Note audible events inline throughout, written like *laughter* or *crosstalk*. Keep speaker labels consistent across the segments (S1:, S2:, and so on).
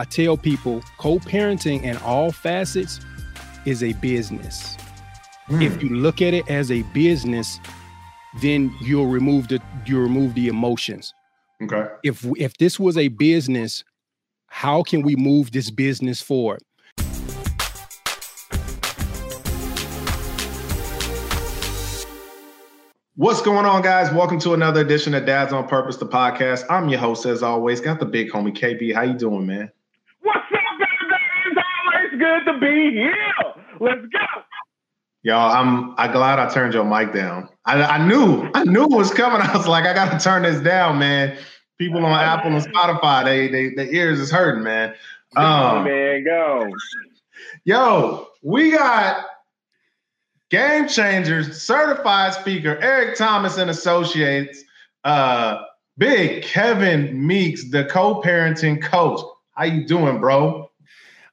S1: I tell people co-parenting in all facets is a business. Mm. If you look at it as a business, then you'll remove the you remove the emotions.
S2: Okay.
S1: If if this was a business, how can we move this business forward?
S2: What's going on, guys? Welcome to another edition of Dads on Purpose, the podcast. I'm your host, as always. Got the big homie KB. How you doing, man?
S3: What's up, baby? It's always good to be here. Let's go.
S2: Y'all, I'm I'm glad I turned your mic down. I, I knew I knew it was coming. *laughs* I was like, I gotta turn this down, man. People on Apple and Spotify, they they the ears is hurting, man.
S3: Um, go, man, go. *laughs*
S2: Yo, we got game changers, certified speaker Eric Thomas and Associates, uh, Big Kevin Meeks, the co-parenting coach. How you doing, bro?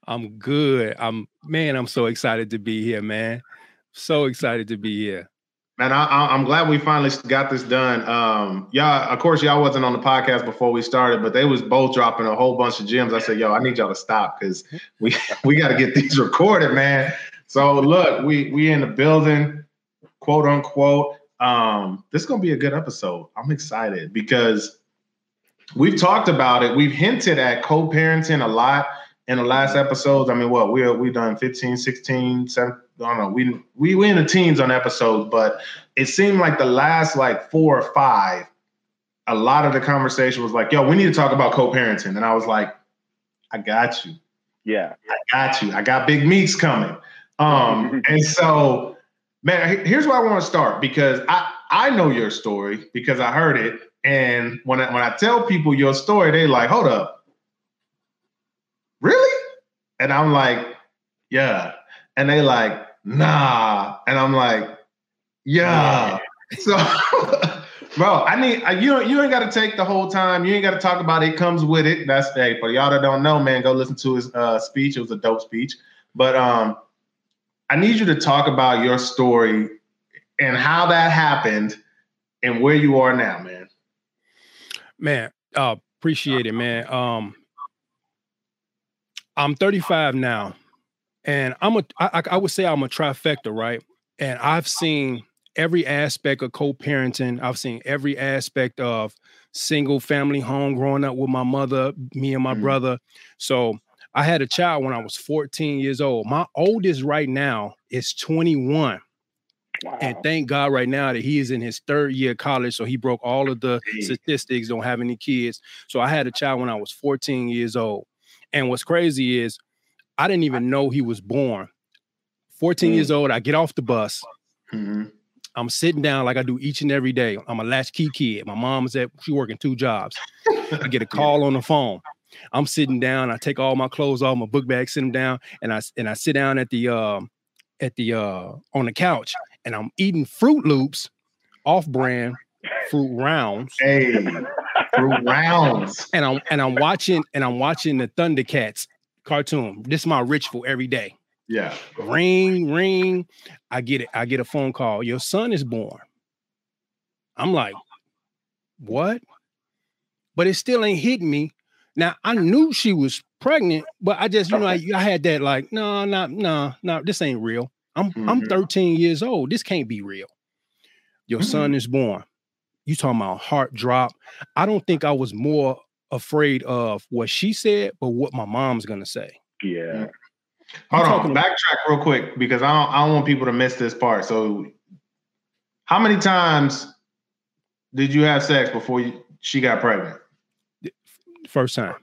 S1: I'm good. I'm man. I'm so excited to be here, man. So excited to be here.
S2: Man, I, am glad we finally got this done. Um, y'all, of course, y'all wasn't on the podcast before we started, but they was both dropping a whole bunch of gems. I said, "Yo, I need y'all to stop because we *laughs* we got to get these recorded, man." So look, we we in the building, quote unquote. Um, this is gonna be a good episode. I'm excited because we've talked about it. We've hinted at co-parenting a lot in the last episodes. I mean, what we we done 15, 16, 7, I don't know. We we we in the teens on episodes, but it seemed like the last like four or five, a lot of the conversation was like, "Yo, we need to talk about co-parenting," and I was like, "I got you."
S3: Yeah,
S2: I got you. I got big Meeks coming. Um, *laughs* and so, man, here's where I want to start because I I know your story because I heard it, and when I, when I tell people your story, they like, hold up, really? And I'm like, yeah, and they like, nah, and I'm like, yeah. So, *laughs* bro, I need you. Don't, you ain't got to take the whole time. You ain't got to talk about it. it. Comes with it. That's hey for y'all that don't know, man. Go listen to his uh, speech. It was a dope speech. But um, I need you to talk about your story and how that happened and where you are now, man.
S1: Man, uh, appreciate it, man. Um, I'm 35 now, and I'm a I, I would say I'm a trifecta, right? And I've seen every aspect of co-parenting. I've seen every aspect of single family home growing up with my mother, me and my mm-hmm. brother. So I had a child when I was 14 years old. My oldest right now is 21. Wow. And thank God right now that he is in his third year of college. So he broke all of the statistics, don't have any kids. So I had a child when I was 14 years old. And what's crazy is I didn't even know he was born. 14 mm. years old, I get off the bus. Mm-hmm. I'm sitting down like I do each and every day. I'm a latchkey kid. My mom's at she working two jobs. I get a *laughs* call on the phone. I'm sitting down. I take all my clothes off, my book bag, sit them down, and I and I sit down at the uh, at the uh, on the couch, and I'm eating Froot Loops, off brand fruit rounds.
S2: Hey, fruit rounds.
S1: And I'm and I'm watching and I'm watching the Thundercats cartoon. This is my ritual every day.
S2: Yeah.
S1: Ring, ring. I get it. I get a phone call. Your son is born. I'm like, what? But it still ain't hitting me now I knew she was pregnant, but I just, you know, I, I had that like, no, not, no, no, this ain't real. I'm mm-hmm. I'm 13 years old. This can't be real. Your mm-hmm. son is born. You talking about heart drop? I don't think I was more afraid of what she said, but what my mom's gonna say.
S3: Yeah.
S2: Hold on, backtrack real quick because I don't, I don't want people to miss this part. So, how many times did you have sex before you, she got pregnant?
S1: First time.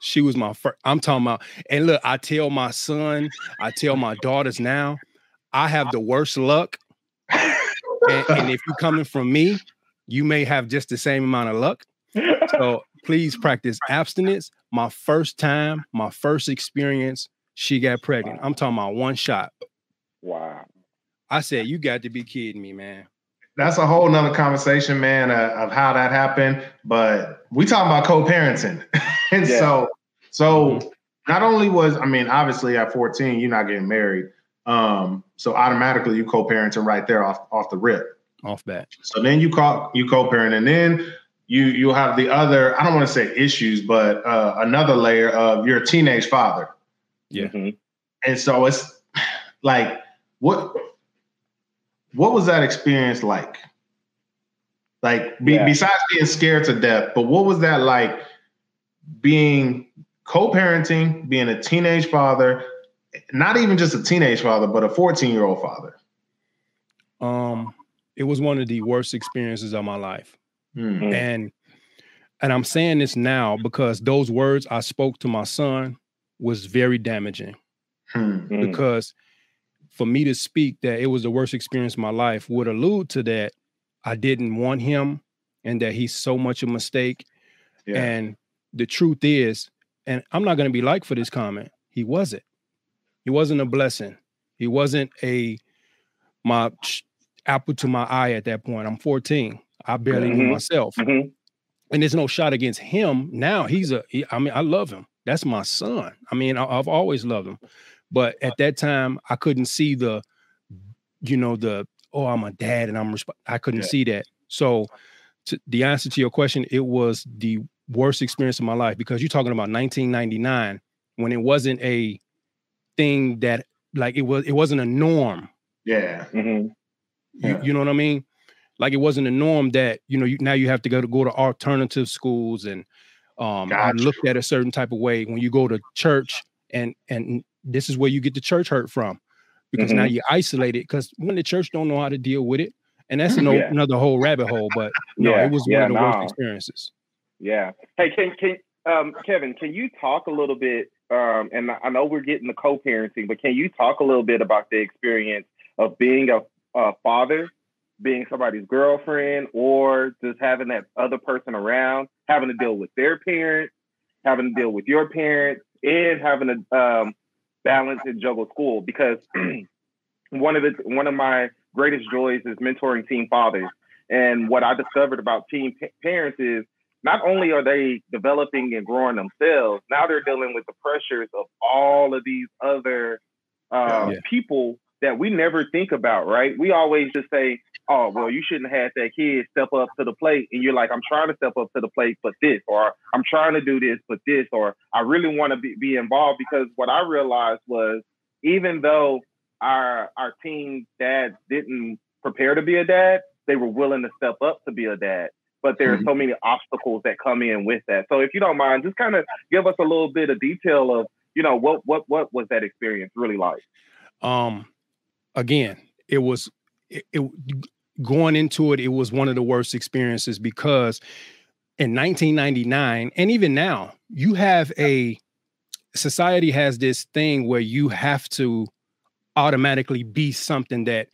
S1: She was my first. I'm talking about, and look, I tell my son, I tell my daughters now, I have the worst luck. and, and if you're coming from me, you may have just the same amount of luck. So please practice abstinence. My first time, my first experience, she got pregnant. I'm talking about one shot.
S3: Wow.
S1: I said, you got to be kidding me, man
S2: that's a whole nother conversation, man, uh, of how that happened. But we talking about co-parenting, *laughs* and yeah. so so mm-hmm. not only was I mean, obviously at 14, you're not getting married, um, so automatically you co-parenting right there off off the rip,
S1: off that.
S2: So then you call you co-parent, and then you you have the other. I don't want to say issues, but uh, another layer of your teenage father.
S1: Yeah.
S3: Mhm.
S2: And so it's *sighs* like what what was that experience like? Like be,
S3: Yeah.
S2: besides being scared to death, but what was that like being co-parenting, being a teenage father, not even just a teenage father, but a 14-year-old father?
S1: Um, it was one of the worst experiences of my life.
S2: Hmm.
S3: Mm.
S1: And and I'm saying this now because those words I spoke to my son was very damaging.
S2: Hmm.
S3: Mm.
S1: because for me to speak that it was the worst experience of my life would allude to that I didn't want him and that he's so much a mistake.
S2: Yeah.
S1: And the truth is, and I'm not going to be like for this comment, he wasn't. He wasn't a blessing. He wasn't a my apple to my eye at that point. I'm 14. I barely knew
S3: Mhm.
S1: myself.
S3: Mhm.
S1: And there's no shot against him. Now he's a, he- I mean, I love him. That's my son. I mean, I, I've always loved him. But at that time, I couldn't see the, you know, the, oh, I'm a dad and I'm, resp- I couldn't
S2: Yeah.
S1: see that. So to, the answer to your question, it was the worst experience of my life because you're talking about 1999 when it wasn't a thing that like it was, it wasn't a norm.
S2: Yeah.
S3: Mhm.
S1: You,
S2: Yeah.
S1: you know what I mean? Like it wasn't a norm that you know you, now you have to go to go to alternative schools and um
S2: Gotcha.
S1: you looked at a certain type of way when you go to church and and this is where you get the church hurt from because now
S3: Mhm.
S1: you're isolated because when the church don't know how to deal with it and that's *laughs*
S3: Yeah.
S1: another whole rabbit hole but *laughs* no
S3: Yeah,
S1: it was
S3: yeah,
S1: one of the worst experiences
S3: Yeah. Hey, can can um, Kevin, can you talk a little bit? Um, and I I know we're getting the co-parenting, but can you talk a little bit about the experience of being a, a father, being somebody's girlfriend, or just having that other person around, having to deal with their parents, having to deal with your parents, and having to um, balance and juggle school? Because *clears throat* one of the one of my greatest joys is mentoring teen fathers. And what I discovered about teen pa- parents is not only are they developing and growing themselves, now they're dealing with the pressures of all of these other uh,
S1: Yeah.
S3: people that we never think about, right? We always just say, oh, well, you shouldn't have that kid step up to the plate. And you're like, I'm trying to step up to the plate, but this, or I'm trying to do this, but this, or I really want to be, be involved because what I realized was even though our our teen dads didn't prepare to be a dad, they were willing to step up to be a dad. But there are so many obstacles that come in with that. So if you don't mind, just kind of give us a little bit of detail of, you know, what what what was that experience really like?
S1: um again it was it, it going into it it was one of the worst experiences because in 1999 and even now you have a society has this thing where you have to automatically be something that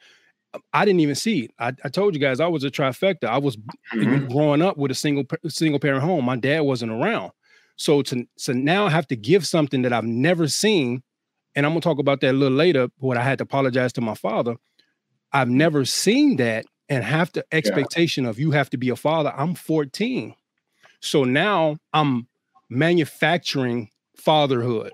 S1: I didn't even see. I, I told you guys I was a trifecta. I was
S2: Mhm.
S1: growing up with a single single parent home. My dad wasn't around, so to so now I have to give something that I've never seen, and I'm gonna talk about that a little later. What I had to apologize to my father. I've never seen that, and have the expectation of you have to be a father. I'm 14, so now I'm manufacturing fatherhood.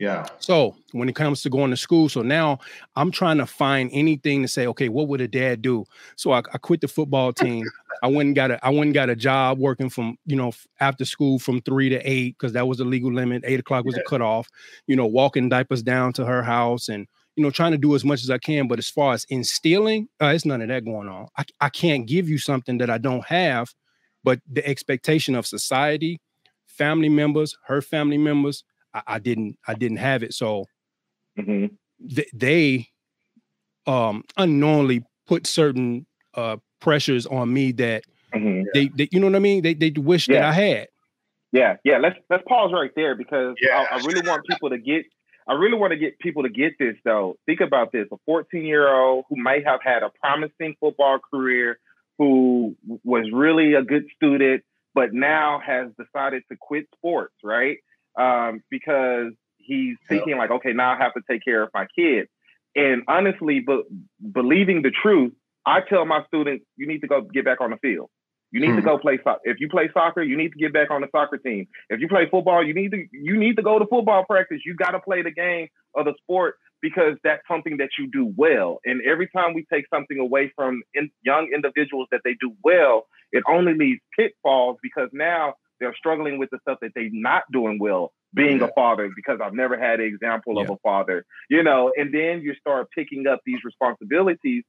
S2: Yeah.
S1: So when it comes to going to school, so now I'm trying to find anything to say, okay, what would a dad do? So I, I quit the football *laughs* team. I went and got a I went and got a job working from, you know, after school from three to eight, because that was the legal limit. Eight o'clock was the cutoff, you know, walking diapers down to her house and you know, trying to do as much as I can. But as far as instilling, uh, it's none of that going on. I, I can't give you something that I don't have, but the expectation of society, family members, her family members, I, I didn't I didn't have it. So
S3: hmm
S1: th- they um unknowingly put certain uh pressures on me that
S3: hmm
S1: they, they you know what I mean? They they wish that I had.
S3: Yeah, yeah. Let's let's pause right there because
S2: Yeah.
S3: I, I really want people to get. I really want to get people to get this though. Think about this: a 14 year old who might have had a promising football career, who was really a good student, but now has decided to quit sports, right? Um, because he's thinking like, okay, now I have to take care of my kids. And honestly, but believing the truth, I tell my students, you need to go get back on the field. You need to
S2: Hmm.
S3: go play soccer. If you play soccer, you need to get back on the soccer team. If you play football, you need to you need to go to football practice. You got to play the game of the sport because that's something that you do well. And every time we take something away from in, young individuals that they do well, it only leaves pitfalls because now they're struggling with the stuff that they're not doing well, being yeah. a father, because I've never had an example yeah. of a father, you know, and then you start picking up these responsibilities.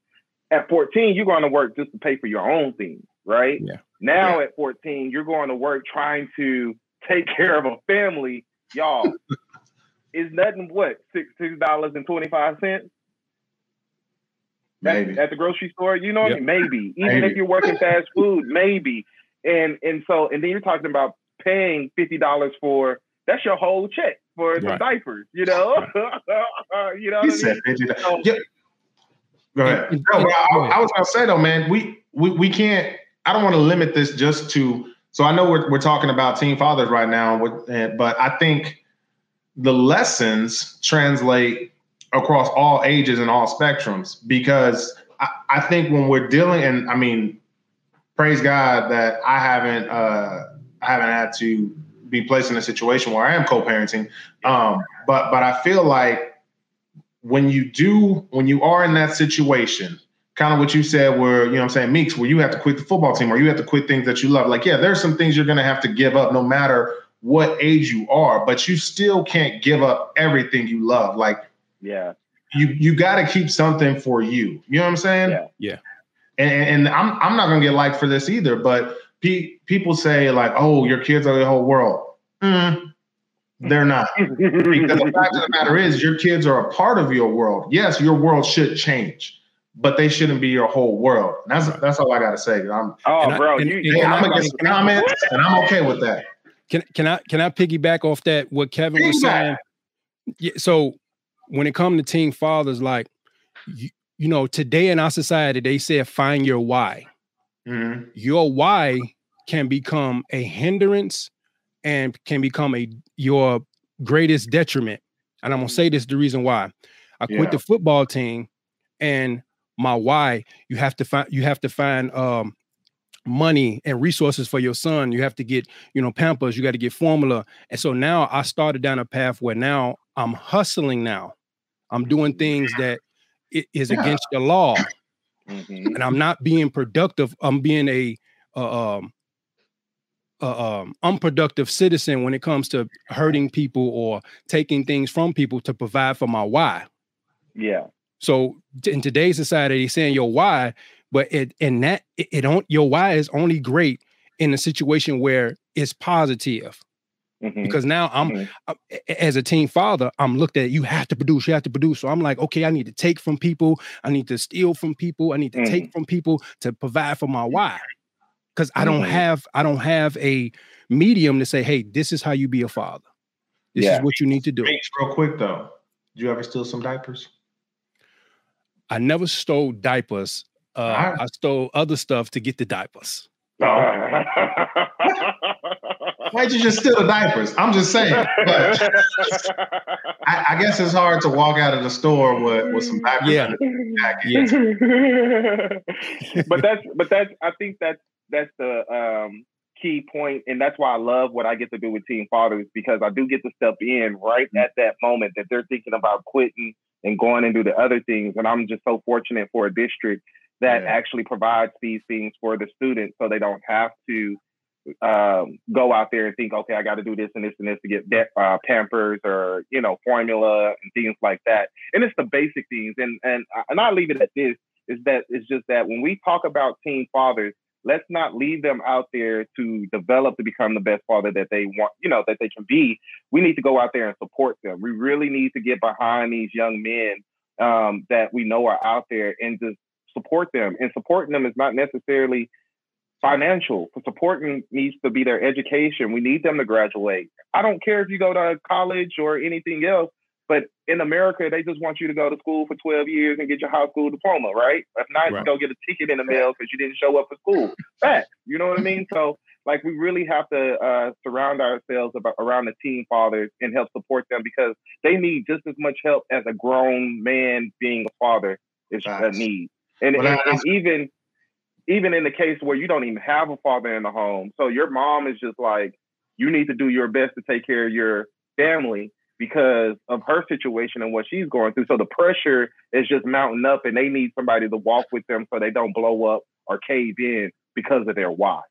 S3: At 14, you're going to work just to pay for your own things, right?
S1: Yeah.
S3: Now at 14, you're going to work trying to take *laughs* care of a family. Y'all, *laughs* is nothing what six six dollars and twenty five cents. Maybe at, the grocery store, you know, yep. maybe *laughs* even maybe. if you're working fast food, maybe. And and so and then you're talking about paying fifty dollars for that's your whole check for right. the diapers, you know. Right. you know, he said fifty.
S2: So, yeah. Go ahead. No, I, I was gonna say though, man, we we we can't. I don't want to limit this just to. So I know we're we're talking about teen fathers right now, but I think the lessons translate across all ages and all spectrums because I, I, think when we're dealing and I mean, praise God that I haven't uh, I haven't had to be placed in a situation where I am co-parenting. Um, but but I feel like when you do when you are in that situation, kind of what you said where, you know I'm saying, Meeks, where you have to quit the football team or you have to quit things that you love. Like, yeah, there's some things you're gonna have to give up no matter what age you are, but you still can't give up everything you love. Like,
S3: yeah,
S2: you you got to keep something for you. You know what I'm saying?
S3: Yeah,
S1: yeah.
S2: And, and I'm I'm not gonna get liked for this either, but pe- people say like, oh, your kids are the whole world. Mm, they're not. *laughs* because the fact of the matter is, your kids are a part of your world. Yes, your world should change, but they shouldn't be your whole world. That's that's all I gotta say. I'm,
S3: oh, bro, I, and, you,
S2: and, I'm against comments, *laughs* and I'm okay with that.
S1: Can can I can I piggyback off that what Kevin piggyback. was saying? Yeah, so when it comes to teen fathers, like you, you, know, today in our society, they said find your why. Mm-hmm. Your why can become a hindrance and can become a your greatest detriment. And I'm gonna say this the reason why. I quit yeah. the football team and my why you have to find you have to find um money and resources for your son. You have to get, you know, Pampers, you got to get formula. And so now I started down a path where now I'm hustling now. I'm doing things that is yeah. against the law. Mm-hmm. And I'm not being productive. I'm being a uh, um, uh, um, unproductive citizen when it comes to hurting people or taking things from people to provide for my why.
S3: Yeah.
S1: So in today's society, saying your why but it and that it, it don't your why is only great in a situation where it's positive. Mm-hmm. Because now I'm, mm-hmm. I'm, as a teen father, I'm looked at you have to produce, you have to produce. So I'm like, okay, I need to take from people, I need to steal from people, I need to mm-hmm. take from people to provide for my why. Because I don't mm-hmm. have I don't have a medium to say, hey, this is how you be a father. This yeah. is what you need to do.
S2: Real quick though, did you ever steal some diapers?
S1: I never stole diapers uh, I stole other stuff to get the diapers. *laughs*
S2: Why'd you just steal the diapers? I'm just saying. But I, I, guess it's hard to walk out of the store with, with some diapers.
S1: Yeah.
S3: yeah. but that's but that's I think that's that's the um, key point, and that's why I love what I get to do with Team Fathers because I do get to step in right at that moment that they're thinking about quitting and going and do the other things. And I'm just so fortunate for a district that yeah. actually provides these things for the students so they don't have to um, go out there and think, okay, I got to do this and this and this to get de- uh, Pampers or you know formula and things like that. And it's the basic things. And and and I leave it at this: is that it's just that when we talk about teen fathers, let's not leave them out there to develop to become the best father that they want, you know, that they can be. We need to go out there and support them. We really need to get behind these young men um, that we know are out there and just support them. And supporting them is not necessarily financial. Supporting needs to be their education. We need them to graduate. I don't care if you go to college or anything else, but in America, they just want you to go to school for 12 years and get your high school diploma, right? If not, right. you go get a ticket in the mail because you didn't show up for school. Fact. You know what I mean? So, like, we really have to uh, surround ourselves about, around the teen fathers and help support them because they need just as much help as a grown man being a father is a need. And, and, and even even in the case where you don't even have a father in the home, so your mom is just like, you need to do your best to take care of your family. Because of her situation and what she's going through. So the pressure is just mounting up, and they need somebody to walk with them so they don't blow up or cave in because of their why.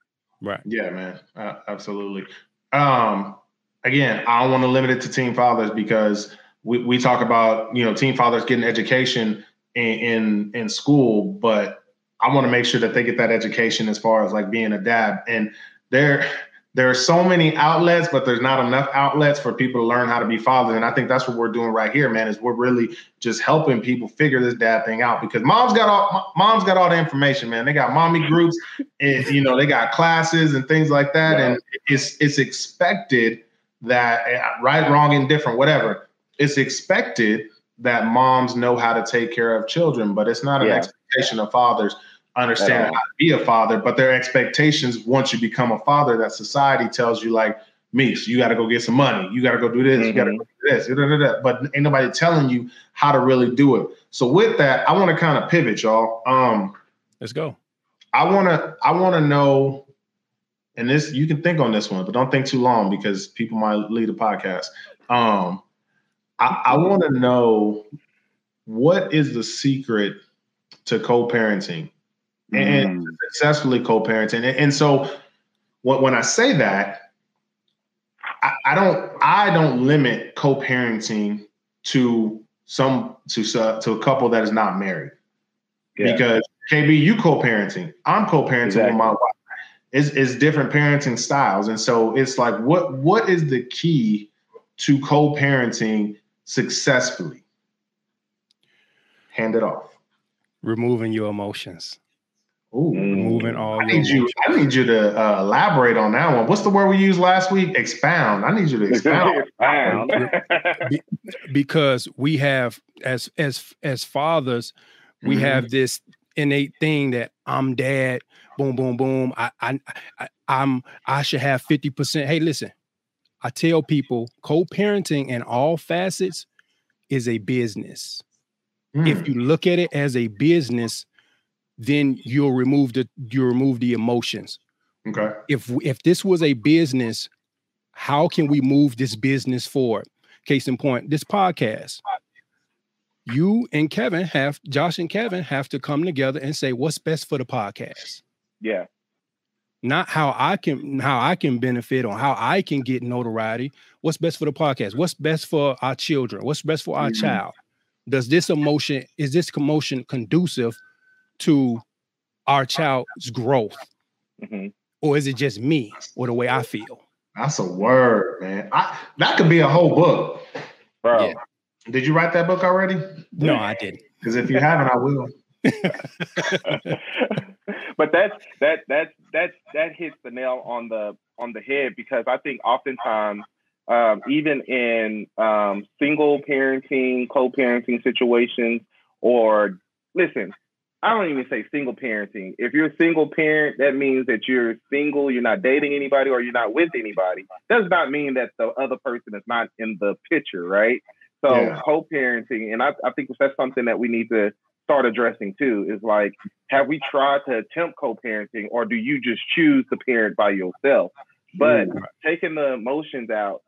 S1: Right.
S2: Yeah, man. Uh, absolutely. Um, again, I don't want to limit it to teen fathers because we, we talk about you know teen fathers getting education in, in in school, but I want to make sure that they get that education as far as like being a dad. And there there are so many outlets, but there's not enough outlets for people to learn how to be fathers. And I think that's what we're doing right here, man. Is we're really just helping people figure this dad thing out because mom's got all mom's got all the information, man. They got mommy groups, and you know they got classes and things like that. Yeah. And it's it's expected that eh, right, wrong, indifferent, whatever. It's expected that moms know how to take care of children, but it's not an yeah. expectation of fathers understand how to be a father, but their expectations once you become a father, that society tells you like, me, so you got to go get some money, you got to go do this, mm-hmm. you got to go do this, da, da, da, but ain't nobody telling you how to really do it. So with that, I want to kind of pivot, y'all. Um,
S1: Let's go.
S2: I want to, I want to know, and this you can think on this one, but don't think too long because people might lead the podcast. Um, I, I want to know what is the secret to co-parenting and mm. successfully co-parenting. And, and so when, when I say that, I, I, don't I don't limit co-parenting to some to to a couple that is not married. Yeah. Because KB, you co-parenting, I'm co-parenting exactly. with my wife. It's, it's different parenting styles. And so it's like what what is the key to co-parenting successfully? Hand it off.
S1: Removing your emotions.
S2: Ooh,
S1: moving all.
S2: I need you. I need you to uh, elaborate on that one. What's the word we used last week? Expound. I need you to expound. *laughs*
S1: because we have, as as as fathers, we mm-hmm. have this innate thing that I'm dad. Boom, boom, boom. I, I, I I'm. I should have fifty percent. Hey, listen. I tell people, co-parenting in all facets is a business. Mm. If you look at it as a business then you'll remove the you remove the emotions.
S2: Okay.
S1: If if this was a business, how can we move this business forward? Case in point, this podcast. You and Kevin have Josh and Kevin have to come together and say what's best for the podcast.
S3: Yeah.
S1: Not how I can how I can benefit or how I can get notoriety. What's best for the podcast? What's best for our children? What's best for our mm-hmm. child? Does this emotion is this commotion conducive to our child's growth? Mm-hmm. Or is it just me or the way I feel?
S2: That's a word, man. I, that could be a whole book. Bro. Yeah. Did you write that book already?
S1: No, I didn't.
S2: Because if you haven't, I will. *laughs*
S3: but that's that that that that hits the nail on the on the head because I think oftentimes um, even in um, single parenting, co-parenting situations, or listen, I don't even say single parenting. If you're a single parent, that means that you're single, you're not dating anybody, or you're not with anybody. Does not mean that the other person is not in the picture, right? So yeah. co-parenting, and I, I think that's something that we need to start addressing too. Is like, have we tried to attempt co-parenting, or do you just choose to parent by yourself? But mm. taking the emotions out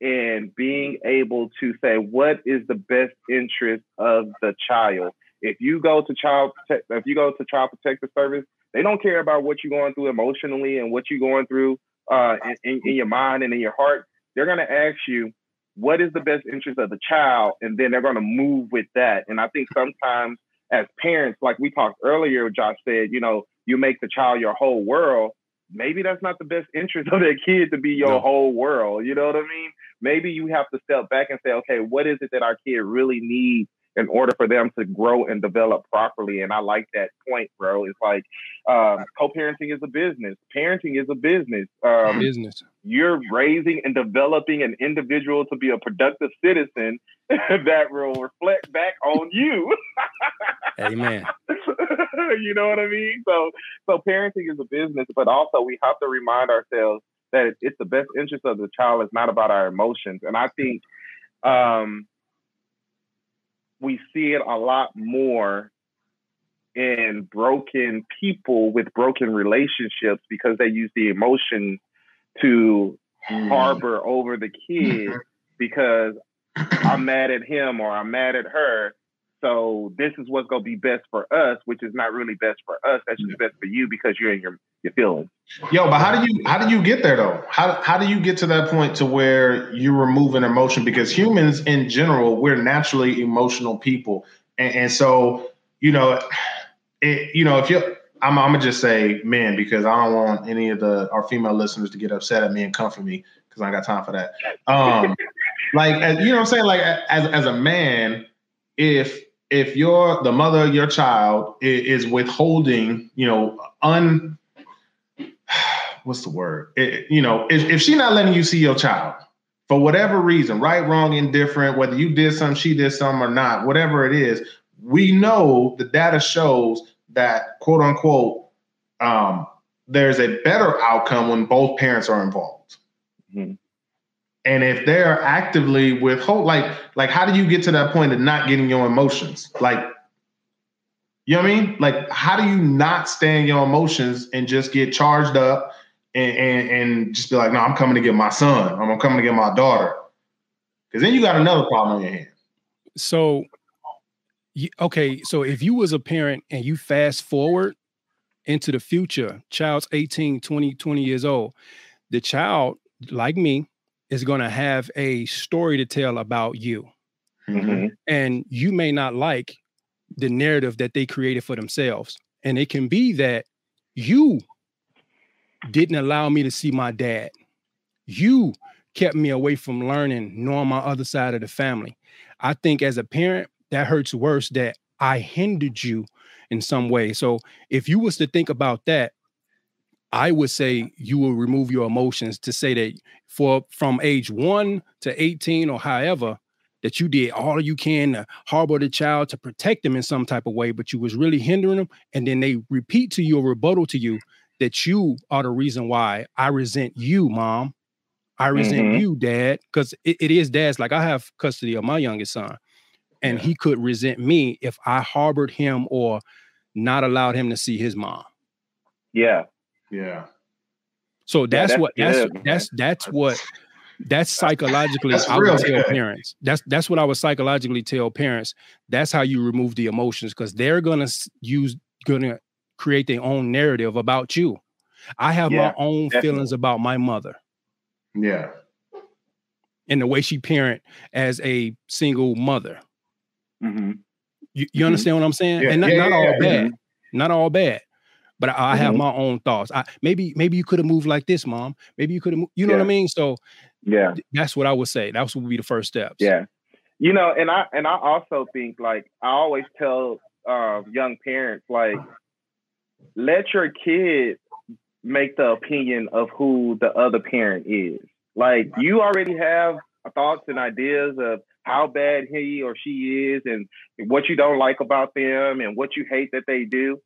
S3: and being able to say what is the best interest of the child if you go to child protect, if you go to child protective service, they don't care about what you're going through emotionally and what you're going through uh, in, in your mind and in your heart. They're going to ask you what is the best interest of the child, and then they're going to move with that. And I think sometimes as parents, like we talked earlier, Josh said, you know, you make the child your whole world. Maybe that's not the best *laughs* interest of that kid to be your no. whole world. You know what I mean? Maybe you have to step back and say, okay, what is it that our kid really needs in order for them to grow and develop properly. And I like that point, bro. It's like um, co-parenting is a business. Parenting is a business. Um,
S1: business.
S3: You're raising and developing an individual to be a productive citizen *laughs* that will reflect back on you. *laughs*
S1: Amen.
S3: you know what I mean? So, so parenting is a business, but also we have to remind ourselves that it's the best interest of the child. It's not about our emotions. And I think um, we see it a lot more in broken people with broken relationships because they use the emotion to mm. harbor over the kid because *clears throat* I'm mad at him or I'm mad at her. So this is what's gonna be best for us, which is not really best for us. That's just best for you because you're in your your feelings.
S2: Yo, but how do you how do you get there though? How how do you get to that point to where you're removing emotion? Because humans in general, we're naturally emotional people, and, and so you know, it, you know, if you I'm, I'm, gonna just say men because I don't want any of the our female listeners to get upset at me and come for me because I got time for that. Um, *laughs* like as, you know what I'm saying? Like as as a man, if if you're the mother of your child is, withholding, you know, un *sighs* what's the word? It, you know, if, if she's not letting you see your child for whatever reason, right, wrong, indifferent, whether you did something, she did something or not, whatever it is, we know the data shows that quote unquote um, there's a better outcome when both parents are involved. Mm-hmm. And if they're actively withhold, like, like how do you get to that point of not getting your emotions? Like, you know what I mean? Like, how do you not stand your emotions and just get charged up and, and, and just be like, no, I'm coming to get my son. I'm coming to get my daughter. Because then you got another problem on your hands.
S1: So, okay, so if you was a parent and you fast forward into the future, child's 18, 20, 20 years old, the child, like me, is going to have a story to tell about you. Mm-hmm. And you may not like the narrative that they created for themselves. And it can be that you didn't allow me to see my dad. You kept me away from learning, knowing my other side of the family. I think as a parent, that hurts worse that I hindered you in some way. So if you was to think about that, I would say you will remove your emotions to say that for from age one to 18 or however, that you did all you can to harbor the child to protect them in some type of way, but you was really hindering them. And then they repeat to you a rebuttal to you that you are the reason why I resent you, mom. I resent mm-hmm. you, dad, because it, it is dad's like I have custody of my youngest son, and yeah. he could resent me if I harbored him or not allowed him to see his mom.
S3: Yeah.
S2: Yeah.
S1: So that's, yeah, that's what that's good, that's that's what that's psychologically that's I would tell good. parents. That's that's what I would psychologically tell parents. That's how you remove the emotions because they're gonna use gonna create their own narrative about you. I have yeah, my own definitely. feelings about my mother.
S2: Yeah.
S1: And the way she parent as a single mother. Mm-hmm. You, you mm-hmm. understand what I'm saying? Yeah, and not, not all bad. Not all bad but I, I have mm-hmm. my own thoughts. I maybe maybe you could have moved like this, mom. Maybe you could have, you know yeah. what I mean? So
S3: yeah,
S1: that's what I would say. That would be the first steps.
S3: Yeah, you know, and I and I also think like I always tell uh, young parents like let your kid make the opinion of who the other parent is. Like you already have thoughts and ideas of how bad he or she is and what you don't like about them and what you hate that they do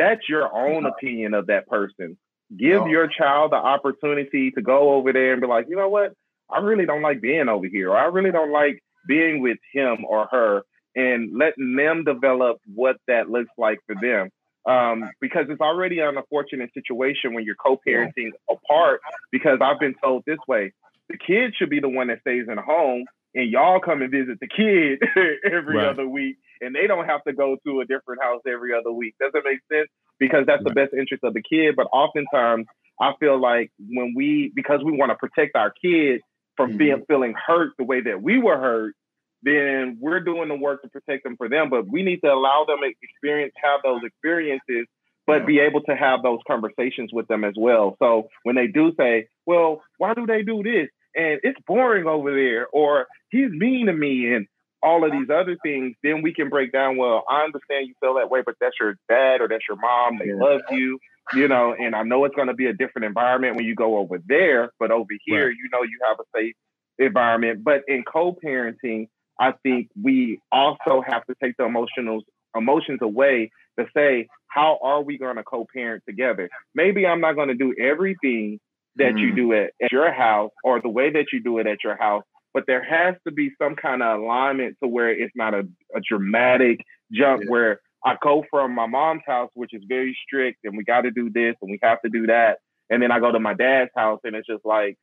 S3: that's your own opinion of that person. Give your child the opportunity to go over there and be like, you know what? I really don't like being over here, or I really don't like being with him or her, and letting them develop what that looks like for them. Um, because it's already an unfortunate situation when you're co-parenting apart. Because I've been told this way: the kid should be the one that stays in the home, and y'all come and visit the kid *laughs* every right. other week and they don't have to go to a different house every other week. Does it make sense? Because that's right. the best interest of the kid. But oftentimes, I feel like when we, because we want to protect our kids from mm-hmm. being feeling hurt the way that we were hurt, then we're doing the work to protect them for them. But we need to allow them experience, have those experiences, but be able to have those conversations with them as well. So when they do say, "Well, why do they do this?" and it's boring over there, or he's mean to me, and all of these other things, then we can break down, well, I understand you feel that way, but that's your dad or that's your mom. They love you, you know, and I know it's going to be a different environment when you go over there, but over here, right. you know, you have a safe environment. But in co parenting, I think we also have to take the emotional emotions away to say, how are we going to co parent together? Maybe I'm not going to do everything that mm. you do at, at your house or the way that you do it at your house but there has to be some kind of alignment to where it's not a, a dramatic jump yeah. where I go from my mom's house, which is very strict, and we got to do this and we have to do that, and then I go to my dad's house, and it's just like,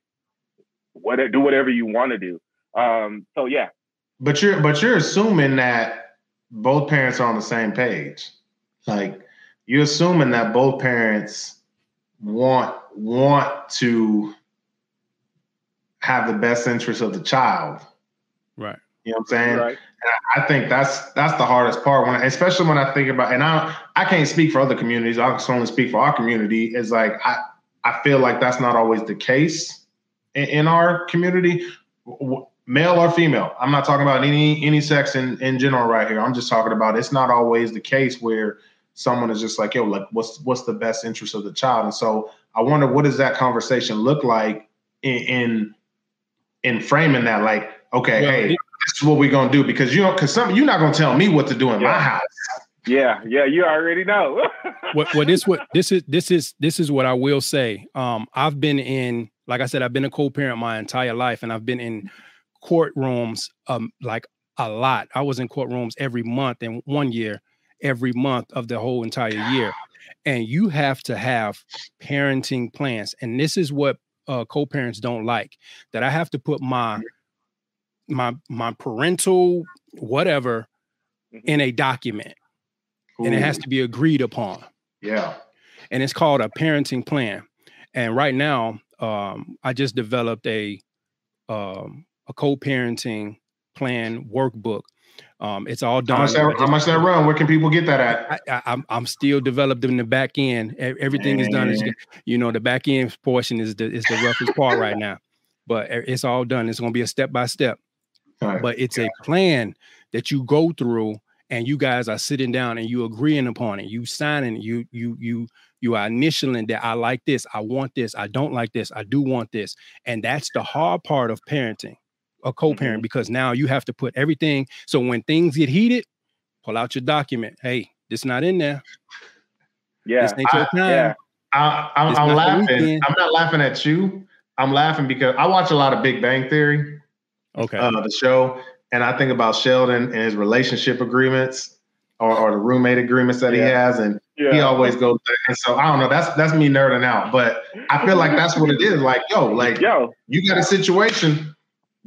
S3: what do whatever you want to do. Um, so yeah,
S2: but you're but you're assuming that both parents are on the same page. Like you're assuming that both parents want want to have the best interest of the child.
S1: Right.
S2: You know what I'm saying?
S3: Right.
S2: And I think that's that's the hardest part when, especially when I think about, and I I can't speak for other communities. I can only speak for our community. Is like I I feel like that's not always the case in, in our community, male or female. I'm not talking about any any sex in in general right here. I'm just talking about it's not always the case where someone is just like, yo, like what's what's the best interest of the child? And so I wonder what does that conversation look like in in, in framing that, like, okay, well, hey, this is what we're gonna do because you know, because some you're not gonna tell me what to do in
S3: yeah.
S2: my house.
S3: Yeah, yeah, you already know. *laughs*
S1: what what this what this is this is this is what I will say. Um, I've been in, like I said, I've been a co-parent my entire life, and I've been in courtrooms um like a lot. I was in courtrooms every month and one year every month of the whole entire year. And you have to have parenting plans. And this is what uh, co-parents don't like that I have to put my my my parental whatever mm-hmm. in a document Ooh. and it has to be agreed upon.
S2: Yeah.
S1: And it's called a parenting plan. And right now, um, I just developed a um, a co-parenting plan workbook um, it's all done.
S2: How much, that, how much that run? Where can people get that at?
S1: I, am I'm, I'm still developing the back end. Everything is done. Is, you know, the back end portion is the is the roughest part right now, but it's all done. It's going to be a step by step. Right. But it's a plan that you go through, and you guys are sitting down and you agreeing upon it. You signing. You you you you are initialing that I like this. I want this. I don't like this. I do want this. And that's the hard part of parenting a co-parent mm-hmm. because now you have to put everything. So when things get heated, pull out your document. Hey, this not in there.
S3: Yeah,
S1: this ain't your
S2: time. Yeah. I, am laughing. I'm not laughing at you. I'm laughing because I watch a lot of Big Bang Theory.
S1: Okay.
S2: Uh, the show, and I think about Sheldon and his relationship agreements or, or the roommate agreements that yeah. he has, and yeah. he always goes. There. And so I don't know. That's that's me nerding out, but I feel like that's what it is. Like, yo, like yo, you got a situation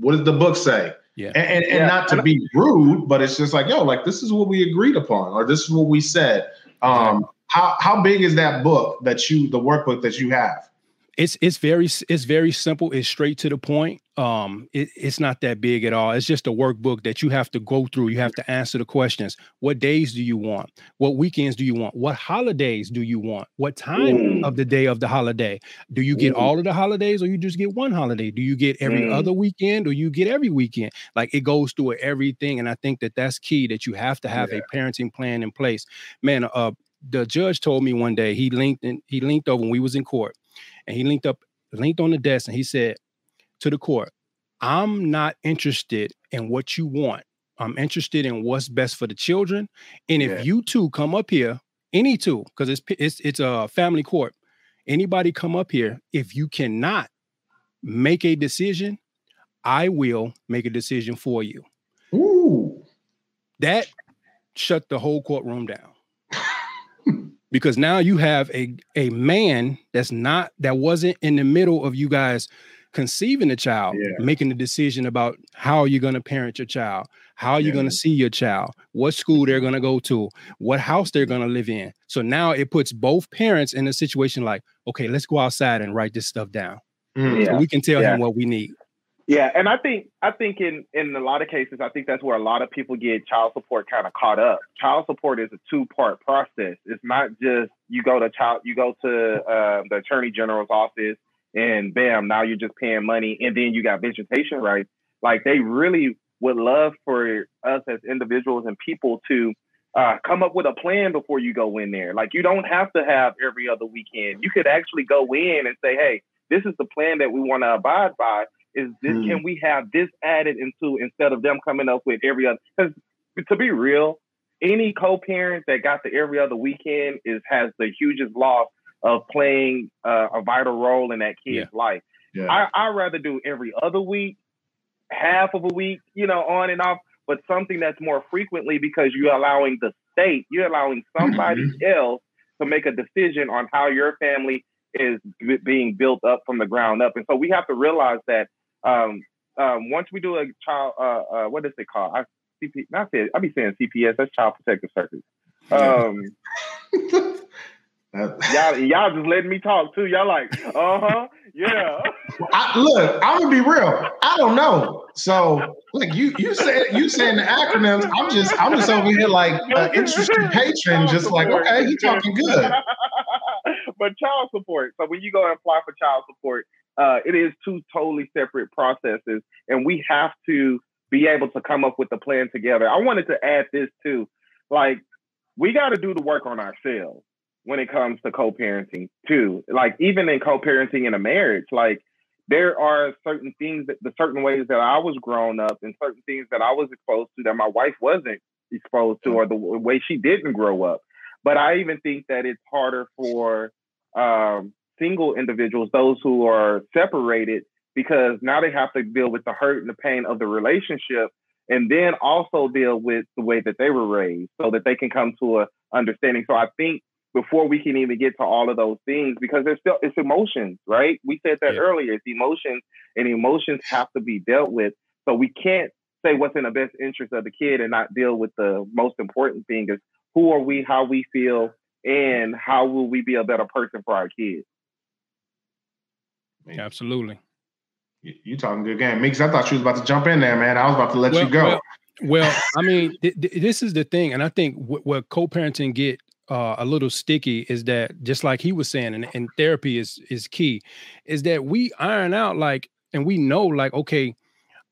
S2: what does the book say?
S1: Yeah.
S2: And, and, and yeah. not to be rude, but it's just like, yo, like this is what we agreed upon, or this is what we said. Um, how how big is that book that you the workbook that you have?
S1: It's it's very it's very simple. It's straight to the point. Um, it, it's not that big at all. It's just a workbook that you have to go through. You have to answer the questions. What days do you want? What weekends do you want? What holidays do you want? What time mm. of the day of the holiday? Do you get mm. all of the holidays or you just get one holiday? Do you get every mm. other weekend or you get every weekend? Like it goes through everything. And I think that that's key that you have to have yeah. a parenting plan in place. Man, uh, the judge told me one day he linked in, he linked over when we was in court and he linked up linked on the desk and he said to the court i'm not interested in what you want i'm interested in what's best for the children and if yeah. you two come up here any two because it's it's it's a family court anybody come up here if you cannot make a decision i will make a decision for you
S2: Ooh.
S1: that shut the whole courtroom down because now you have a a man that's not that wasn't in the middle of you guys conceiving a child yeah. making the decision about how you're going to parent your child how you're yeah. going to see your child what school they're going to go to what house they're going to live in so now it puts both parents in a situation like okay let's go outside and write this stuff down mm. so we can tell him what we need
S3: yeah, and I think I think in in a lot of cases, I think that's where a lot of people get child support kind of caught up. Child support is a two part process. It's not just you go to child you go to uh, the attorney general's office and bam, now you're just paying money, and then you got visitation rights. Like they really would love for us as individuals and people to uh, come up with a plan before you go in there. Like you don't have to have every other weekend. You could actually go in and say, hey, this is the plan that we want to abide by is this mm. can we have this added into instead of them coming up with every other because to be real any co-parent that got the every other weekend is has the hugest loss of playing uh, a vital role in that kid's yeah. life yeah. I, i'd rather do every other week half of a week you know on and off but something that's more frequently because you're allowing the state you're allowing somebody mm-hmm. else to make a decision on how your family is being built up from the ground up and so we have to realize that um, um, once we do a child, uh, uh, what is it called? I CP, not say I be saying CPS. That's Child Protective Service. Um, *laughs* *laughs* y'all, y'all just letting me talk too. Y'all like, uh huh, yeah.
S2: I, look, I'm gonna be real. I don't know. So, look, you you said you saying the acronyms. I'm just I'm just over here like an interested patron, just like okay, he talking good. *laughs*
S3: but child support. So when you go and apply for child support, uh, it is two totally separate processes, and we have to be able to come up with a plan together. I wanted to add this too, like we got to do the work on ourselves when it comes to co-parenting too. Like even in co-parenting in a marriage, like there are certain things that the certain ways that I was grown up and certain things that I was exposed to that my wife wasn't exposed to or the way she didn't grow up. But I even think that it's harder for um, single individuals, those who are separated, because now they have to deal with the hurt and the pain of the relationship and then also deal with the way that they were raised so that they can come to a understanding. So I think before we can even get to all of those things because there's still it's emotions, right? We said that yeah. earlier. It's emotions and emotions have to be dealt with. So we can't say what's in the best interest of the kid and not deal with the most important thing is who are we, how we feel, and how will we be a better person for our kids.
S1: Absolutely.
S2: You, you talking good game, Meeks? I thought you was about to jump in there, man. I was about to let well, you go.
S1: Well, well I mean, *laughs* th- th- this is the thing, and I think w- what co-parenting get uh, a little sticky is that just like he was saying, and, and therapy is is key, is that we iron out like, and we know like, okay,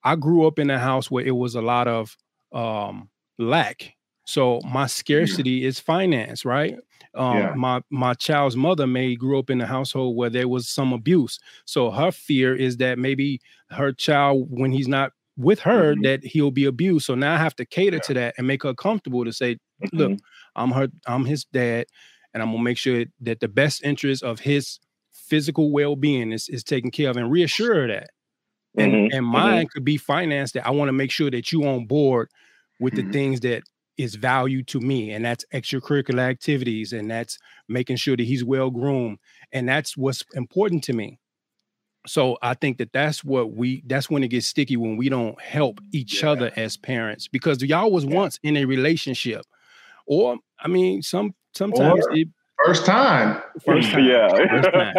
S1: I grew up in a house where it was a lot of um, lack. So my scarcity is finance, right? Um, yeah. My my child's mother may grew up in a household where there was some abuse. So her fear is that maybe her child, when he's not with her, mm-hmm. that he'll be abused. So now I have to cater yeah. to that and make her comfortable to say, mm-hmm. look, I'm her, I'm his dad, and I'm gonna make sure that the best interest of his physical well-being is, is taken care of and reassure her that. And mm-hmm. and mm-hmm. mine could be financed that I want to make sure that you on board with the mm-hmm. things that is value to me and that's extracurricular activities and that's making sure that he's well groomed and that's what's important to me so i think that that's what we that's when it gets sticky when we don't help each yeah. other as parents because y'all was yeah. once in a relationship or i mean some sometimes it,
S2: first time
S3: first *laughs* time yeah
S1: first time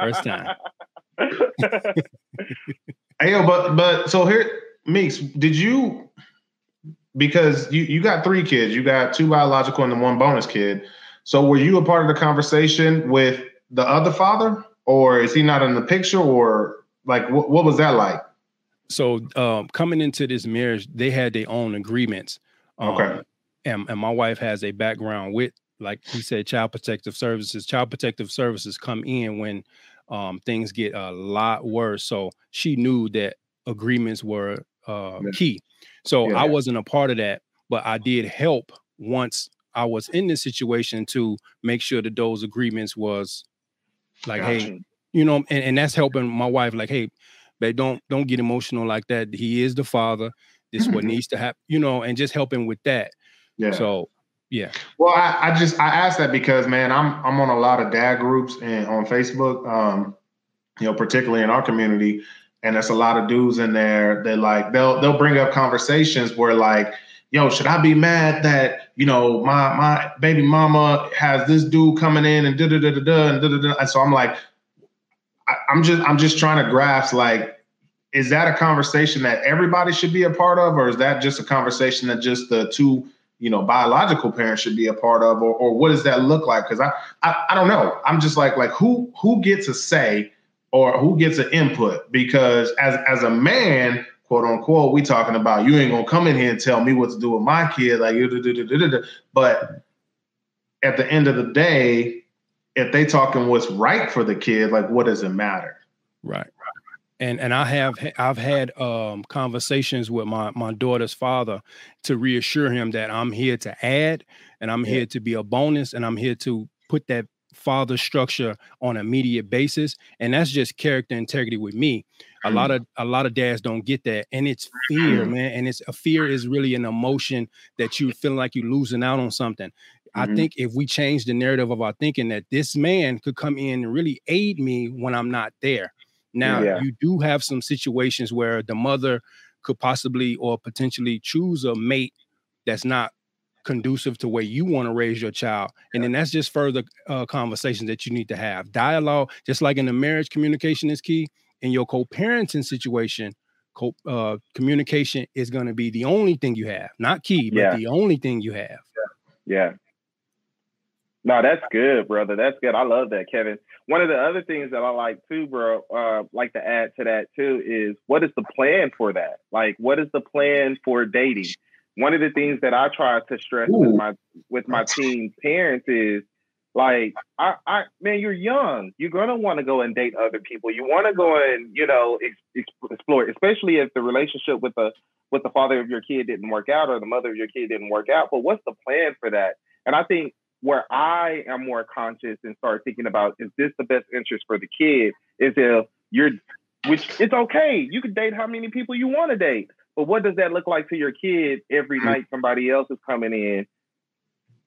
S1: first time *laughs*
S2: hey but but so here meeks did you because you you got three kids, you got two biological and the one bonus kid. So were you a part of the conversation with the other father, or is he not in the picture, or like what, what was that like?
S1: So um, coming into this marriage, they had their own agreements.
S2: Um, okay.
S1: And, and my wife has a background with, like he said, child protective services. Child protective services come in when um, things get a lot worse. So she knew that agreements were uh, yeah. key. So yeah. I wasn't a part of that, but I did help once I was in this situation to make sure that those agreements was like, gotcha. hey, you know, and, and that's helping my wife, like, hey, babe, don't don't get emotional like that. He is the father. This what *laughs* needs to happen, you know, and just helping with that. Yeah. So yeah.
S2: Well, I, I just I asked that because man, I'm I'm on a lot of dad groups and on Facebook. Um, you know, particularly in our community and there's a lot of dudes in there that like they'll they'll bring up conversations where like yo should i be mad that you know my my baby mama has this dude coming in and da da da da da and da da da and so i'm like I, i'm just i'm just trying to grasp like is that a conversation that everybody should be a part of or is that just a conversation that just the two you know biological parents should be a part of or, or what does that look like? Because I, I i don't know. I'm just like like who who gets a say or who gets an input? Because as as a man quote unquote we talking about you ain't gonna come in here and tell me what to do with my kid like you, but at the end of the day if they talking what's right for the kid like what does it matter?
S1: Right. And and I have I've had um, conversations with my my daughter's father to reassure him that I'm here to add and I'm yeah. here to be a bonus and I'm here to put that father structure on an immediate basis and that's just character integrity with me a lot mm. of a lot of dads don't get that and it's fear man and it's a fear is really an emotion that you feel like you're losing out on something mm-hmm. i think if we change the narrative of our thinking that this man could come in and really aid me when i'm not there Now yeah. you do have some situations where the mother could possibly or potentially choose a mate that's not conducive to where you want to raise your child and then that's just further uh, conversations that you need to have. Dialogue just like in the marriage communication is key. In your co-parenting situation co- uh, communication is going to be the only thing you have not key but yeah. the only thing you have.
S3: Yeah. Yeah. No that's good brother that's good i love that kevin. One of the other things that I like too, bro, uh, like to add to that too is what is the plan for that? Like, what is the plan for dating? One of the things that I try to stress Ooh. with my with my teen parents is like, I, I, man, you're young. You're gonna want to go and date other people. You want to go and you know ex- explore, especially if the relationship with the with the father of your kid didn't work out or the mother of your kid didn't work out. But what's the plan for that? And I think where I am more conscious and start thinking about is this the best interest for the kid? Is if you're, which it's okay, you can date how many people you want to date, but what does that look like to your kid every mm-hmm. night? Somebody else is coming in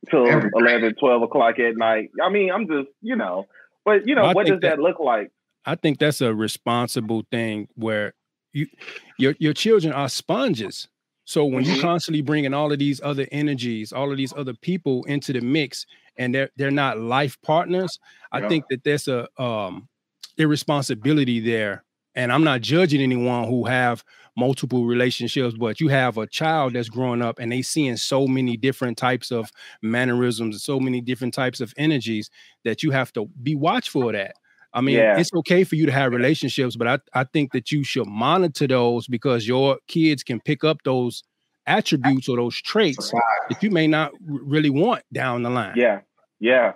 S3: till every 11, 12 o'clock at night. I mean, I'm just, you know, but you know, what does that, that look like?
S1: I think that's a responsible thing where you your your children are sponges so when mm-hmm. you constantly bringing all of these other energies, all of these other people into the mix, and they're they're not life partners, yeah. I think that there's a um irresponsibility there. And I'm not judging anyone who have multiple relationships, but you have a child that's growing up and they seeing so many different types of mannerisms, so many different types of energies that you have to be watchful of that. I mean, yeah. it's okay for you to have relationships, but I, I think that you should monitor those because your kids can pick up those attributes or those traits that you may not really want down the line.
S3: Yeah. Yeah.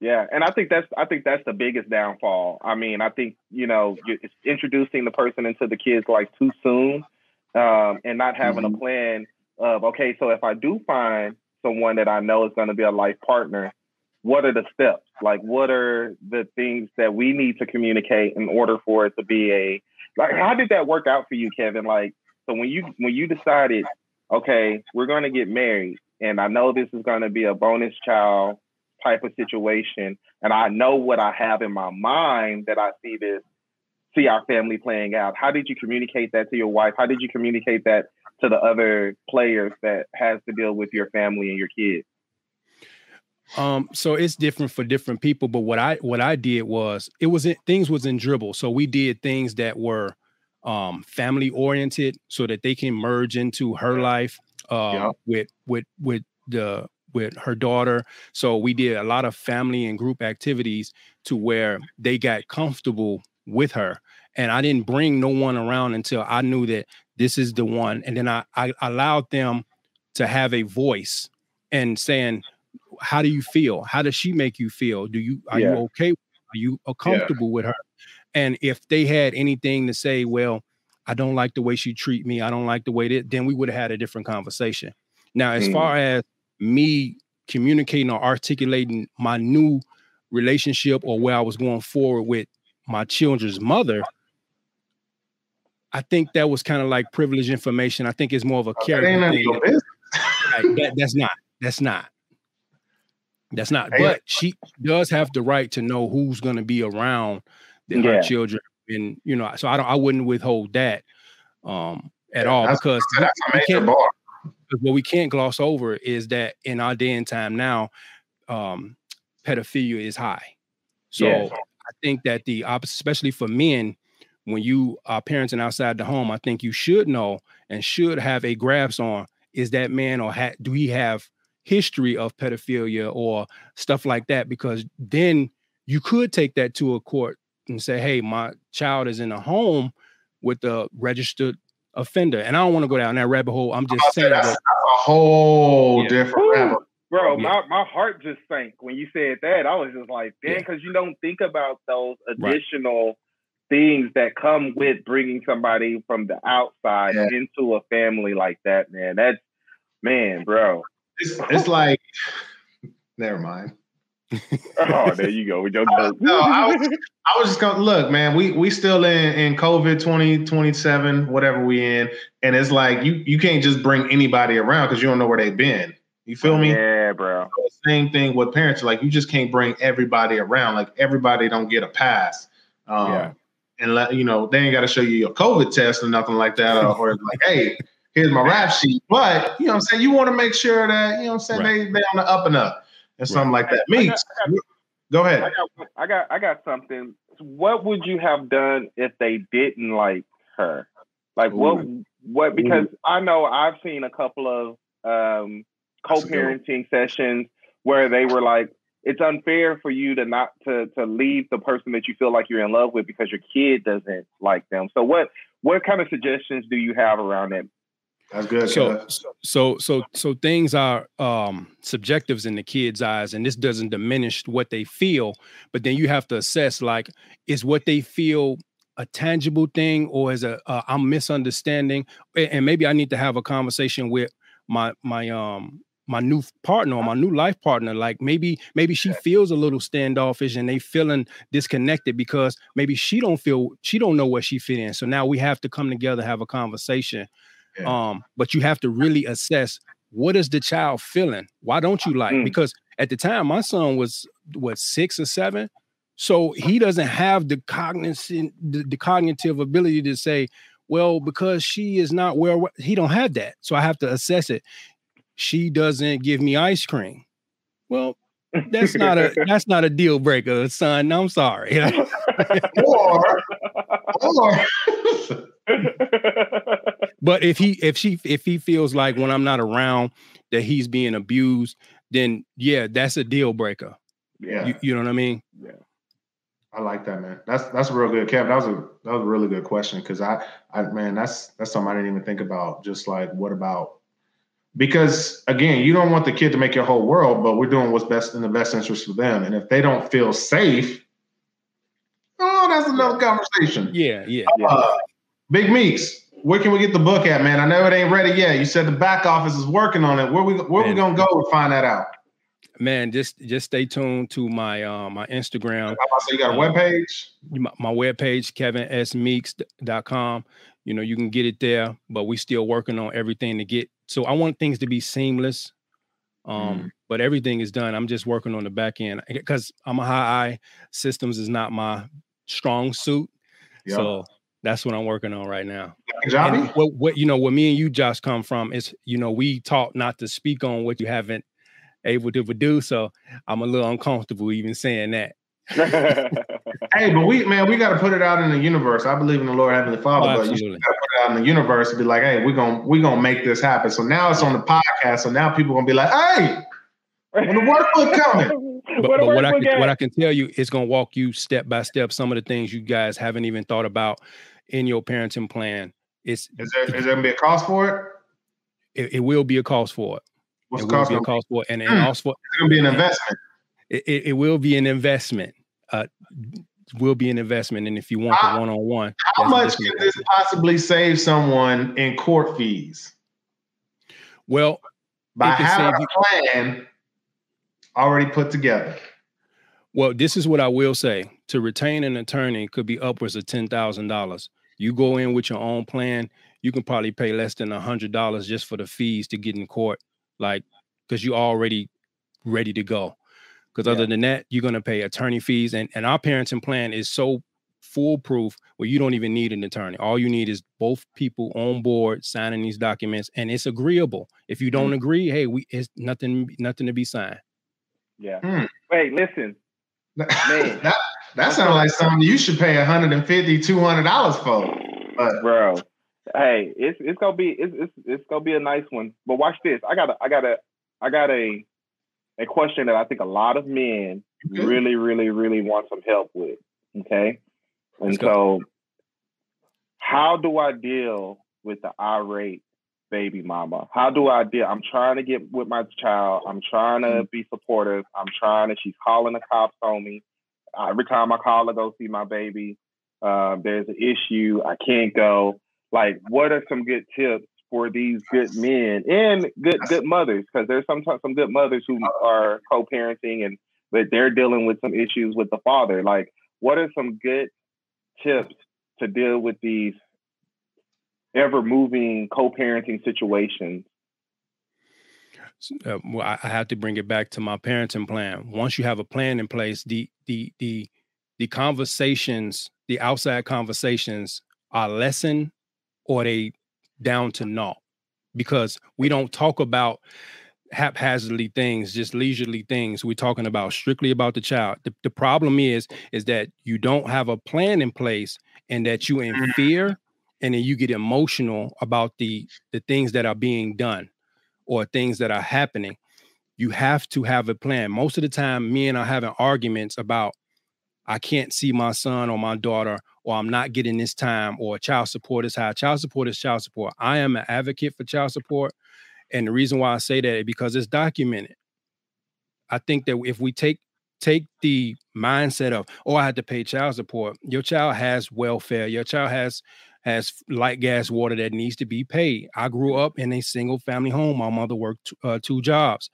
S3: Yeah, and I think that's I think that's the biggest downfall. I mean, I think you know it's introducing the person into the kids like too soon, um, and not having mm-hmm. a plan of okay, so if I do find someone that I know is going to be a life partner, what are the steps? Like, what are the things that we need to communicate in order for it to be a like? How did that work out for you, Kevin? Like, so when you when you decided, okay, we're going to get married, and I know this is going to be a bonus child type of situation, and I know what I have in my mind that I see this see our family playing out. How did you communicate that to your wife? How did you communicate that to the other players that has to deal with your family and your kids?
S1: Um, so it's different for different people. But what I what I did was it was in, things was in dribble. So we did things that were um family oriented so that they can merge into her life uh yeah. with with with the with her daughter. So we did a lot of family and group activities to where they got comfortable with her. And I didn't bring no one around until I knew that this is the one. And then I, I allowed them to have a voice and saying, how do you feel? How does she make you feel? Do you are yeah. you okay? Are you comfortable yeah. with her? And if they had anything to say, well, I don't like the way she treat me. I don't like the way that, then we would have had a different conversation. Now, as mm. far as me communicating or articulating my new relationship or where I was going forward with my children's mother, I think that was kind of like privileged information. I think it's more of a character thing. that, that's not. That's not. That's not, but she does have the right to know who's going to be around the, yeah. her children, and you know, so I don't, I wouldn't withhold that um at yeah, all because that's we, can't, what we can't gloss over is that in our day and time now, um, pedophilia is high. So yeah. I think that the opposite, especially for men, when you are parenting outside the home, I think you should know and should have a grasp on is that man or ha- do he have history of pedophilia or stuff like that because then you could take that to a court and say hey my child is in a home with a registered offender and i don't want to go down that rabbit hole i'm just saying
S2: that's, that, a whole yeah. different rabbit
S3: Bro, yeah. my, my heart just sank when you said that. I was just like, damn, because yeah. you don't think about those additional right. things that come with bringing somebody from the outside yeah. into a family like that, man. That's, man, bro.
S2: It's, it's *laughs* like, never mind.
S3: Oh, there you go. We don't know.
S2: no, I was, I was just gonna look, man. We we still in in COVID 2027, whatever we in, and it's like you you can't just bring anybody around because you don't know where they've been. You feel me?
S3: Yeah, bro.
S2: So same thing with parents. Like you just can't bring everybody around. Like everybody don't get a pass. Um, yeah. and let you know they ain't got to show you your COVID test or nothing like that, or, or like, hey, here's my rap sheet. But you know, what I'm saying you want to make sure that you know, what I'm saying right. they they on the up and up and something right. like that. Me, go ahead.
S3: I got, I got I got something. What would you have done if they didn't like her? Like Ooh. what what because Ooh. I know I've seen a couple of um co-parenting sessions where they were like it's unfair for you to not to to leave the person that you feel like you're in love with because your kid doesn't like them. So what what kind of suggestions do you have around that?
S2: That's good.
S1: So so so so things are um subjectives in the kid's eyes, and this doesn't diminish what they feel, but then you have to assess like is what they feel a tangible thing or is a uh, I'm misunderstanding, and maybe I need to have a conversation with my my um my new partner or my new life partner like maybe maybe she feels a little standoffish and they feeling disconnected because maybe she don't feel she don't know where she fit in. So now we have to come together have a conversation yeah. um but you have to really assess what is the child feeling why don't you like mm. because at the time my son was what six or seven so he doesn't have the cognizant, the, the cognitive ability to say well because she is not where he don't have that so i have to assess it she doesn't give me ice cream. Well, that's not a *laughs* that's not a deal breaker, son. I'm sorry. *laughs* or, or. *laughs* but if he if she if he feels like when I'm not around that he's being abused, then yeah, that's a deal breaker. Yeah, you, you know what I mean.
S2: Yeah. I like that, man. That's that's a real good, Kev. That was a that was a really good question because I, I man, that's that's something I didn't even think about. Just like, what about because again, you don't want the kid to make your whole world, but we're doing what's best in the best interest for them. And if they don't feel safe, oh, that's another conversation.
S1: Yeah, yeah.
S2: Uh, Big Meeks, where can we get the book at, man? I know it ain't ready yet. You said the back office is working on it. Where we where man, we gonna go to find that out?
S1: Man, just just stay tuned to my uh, my Instagram.
S2: So you got a web page?
S1: My, my webpage, kevinsmeeks.com. You know, you can get it there, but we still working on everything to get so I want things to be seamless. Um, mm. but everything is done. I'm just working on the back end because I'm a high I systems is not my strong suit. Yep. So that's what I'm working on right now. What, what you know, what me and you, Josh, come from is you know we taught not to speak on what you haven't able to do. So I'm a little uncomfortable even saying that. *laughs*
S2: hey, but we man, we got to put it out in the universe. I believe in the Lord Heavenly Father, oh, but you got to put it out in the universe and be like, hey, we're gonna we're gonna make this happen. So now it's on the podcast. So now people gonna be like, hey, when the workbook coming. *laughs*
S1: But, but what I can, what I can tell you is gonna walk you step by step some of the things you guys haven't even thought about in your parenting plan. It's
S2: is there is there gonna be a cost for
S1: it? It, it will be a cost for it. What's it the cost? Will be a cost for it, and, and
S2: hmm.
S1: also
S2: it's gonna be an investment.
S1: It, it, it will be an investment uh, will be an investment. And if you want the one on one,
S2: how much can this possibly save someone in court fees?
S1: Well,
S2: by having a plan already put together.
S1: Well, this is what I will say: to retain an attorney could be upwards of ten thousand dollars. You go in with your own plan, you can probably pay less than a hundred dollars just for the fees to get in court, like because you already ready to go. Because yeah. other than that, you're going to pay attorney fees. And, and our parenting plan is so foolproof where you don't even need an attorney. All you need is both people on board signing these documents, and it's agreeable. If you don't mm. agree, hey, we it's nothing nothing to be signed.
S3: Yeah. Mm. Hey, listen. *laughs*
S2: Man. that that sounds like something you should pay 150 200 dollars for.
S3: But. Bro, hey, it's it's gonna be it's, it's it's gonna be a nice one. But watch this. I got a I got a I got a a question that I think a lot of men okay. really, really, really want some help with. Okay. And so, how do I deal with the irate baby mama? How do I deal? I'm trying to get with my child. I'm trying to mm-hmm. be supportive. I'm trying to, she's calling the cops on me. Every time I call to go see my baby, uh, there's an issue. I can't go. Like, what are some good tips for these good men and good good mothers? Because there's sometimes some good mothers who are co-parenting and but they're dealing with some issues with the father. Like what are some good tips to deal with these ever moving co-parenting situations
S1: uh, well, I have to bring it back to my parenting plan. Once you have a plan in place, the the the the conversations, the outside conversations are lessened or they down to naught because we don't talk about haphazardly things, just leisurely things. We're talking about strictly about the child. The, the problem is, is that you don't have a plan in place and that you in mm. fear and then you get emotional about the the things that are being done or things that are happening. You have to have a plan. Most of the time, me and I having arguments about I can't see my son or my daughter, or I'm not getting this time, or child support is high. Child support is child support. I am an advocate for child support. And the reason why I say that is because it's documented. I think that if we take take the mindset of, oh, I had to pay child support, your child has welfare, your child has has light gas water that needs to be paid. I grew up in a single family home. My mother worked uh, two jobs.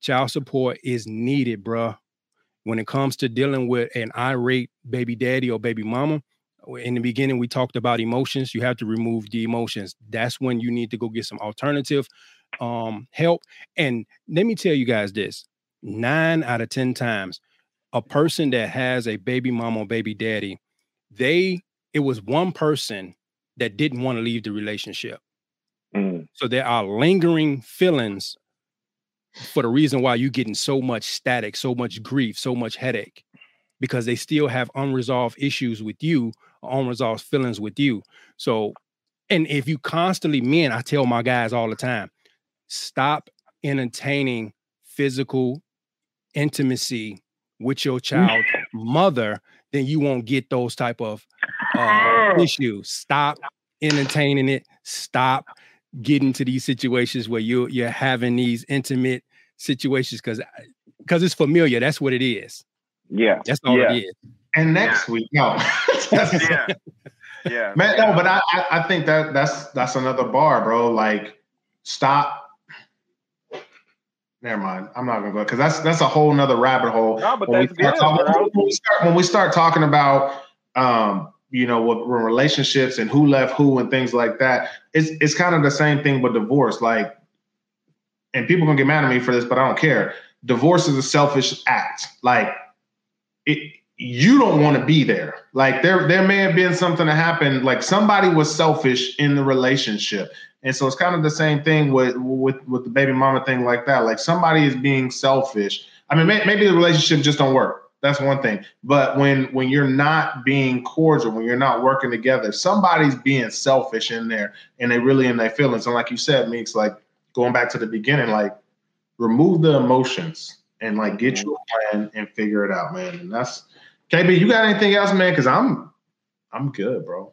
S1: Child support is needed, bruh. When it comes to dealing with an irate baby daddy or baby mama, in the beginning we talked about emotions you have to remove the emotions that's when you need to go get some alternative um help and let me tell you guys this nine out of ten times a person that has a baby mama or baby daddy they it was one person that didn't want to leave the relationship mm. so there are lingering feelings for the reason why you're getting so much static so much grief so much headache because they still have unresolved issues with you unresolved feelings with you. So, and if you constantly, men, I tell my guys all the time, stop entertaining physical intimacy with your child mother, then you won't get those type of uh, issues. Stop entertaining it. Stop getting to these situations where you you're having these intimate situations because because it's familiar. That's what it is.
S3: Yeah,
S1: that's all
S3: yeah.
S1: it is.
S2: And next week, no. *laughs*
S3: yeah. Yeah.
S2: Man, no, but I, I think that that's that's another bar, bro. Like, stop. Never mind. I'm not gonna go because that's that's a whole nother rabbit hole.
S3: No, but when, that's we good,
S2: talking, when, we start, when we start talking about um, you know, with relationships and who left who and things like that, it's it's kind of the same thing with divorce. Like, and people gonna get mad at me for this, but I don't care. Divorce is a selfish act. Like, it you don't want to be there. Like there, there may have been something that happened. Like somebody was selfish in the relationship, and so it's kind of the same thing with with with the baby mama thing, like that. Like somebody is being selfish. I mean, may, maybe the relationship just don't work. That's one thing. But when when you're not being cordial, when you're not working together, somebody's being selfish in there, and they really in their feelings. And like you said, Meeks, like going back to the beginning, like remove the emotions and like get mm-hmm. your plan and figure it out, man. And that's KB, you got anything else, man? Because I'm I'm good, bro.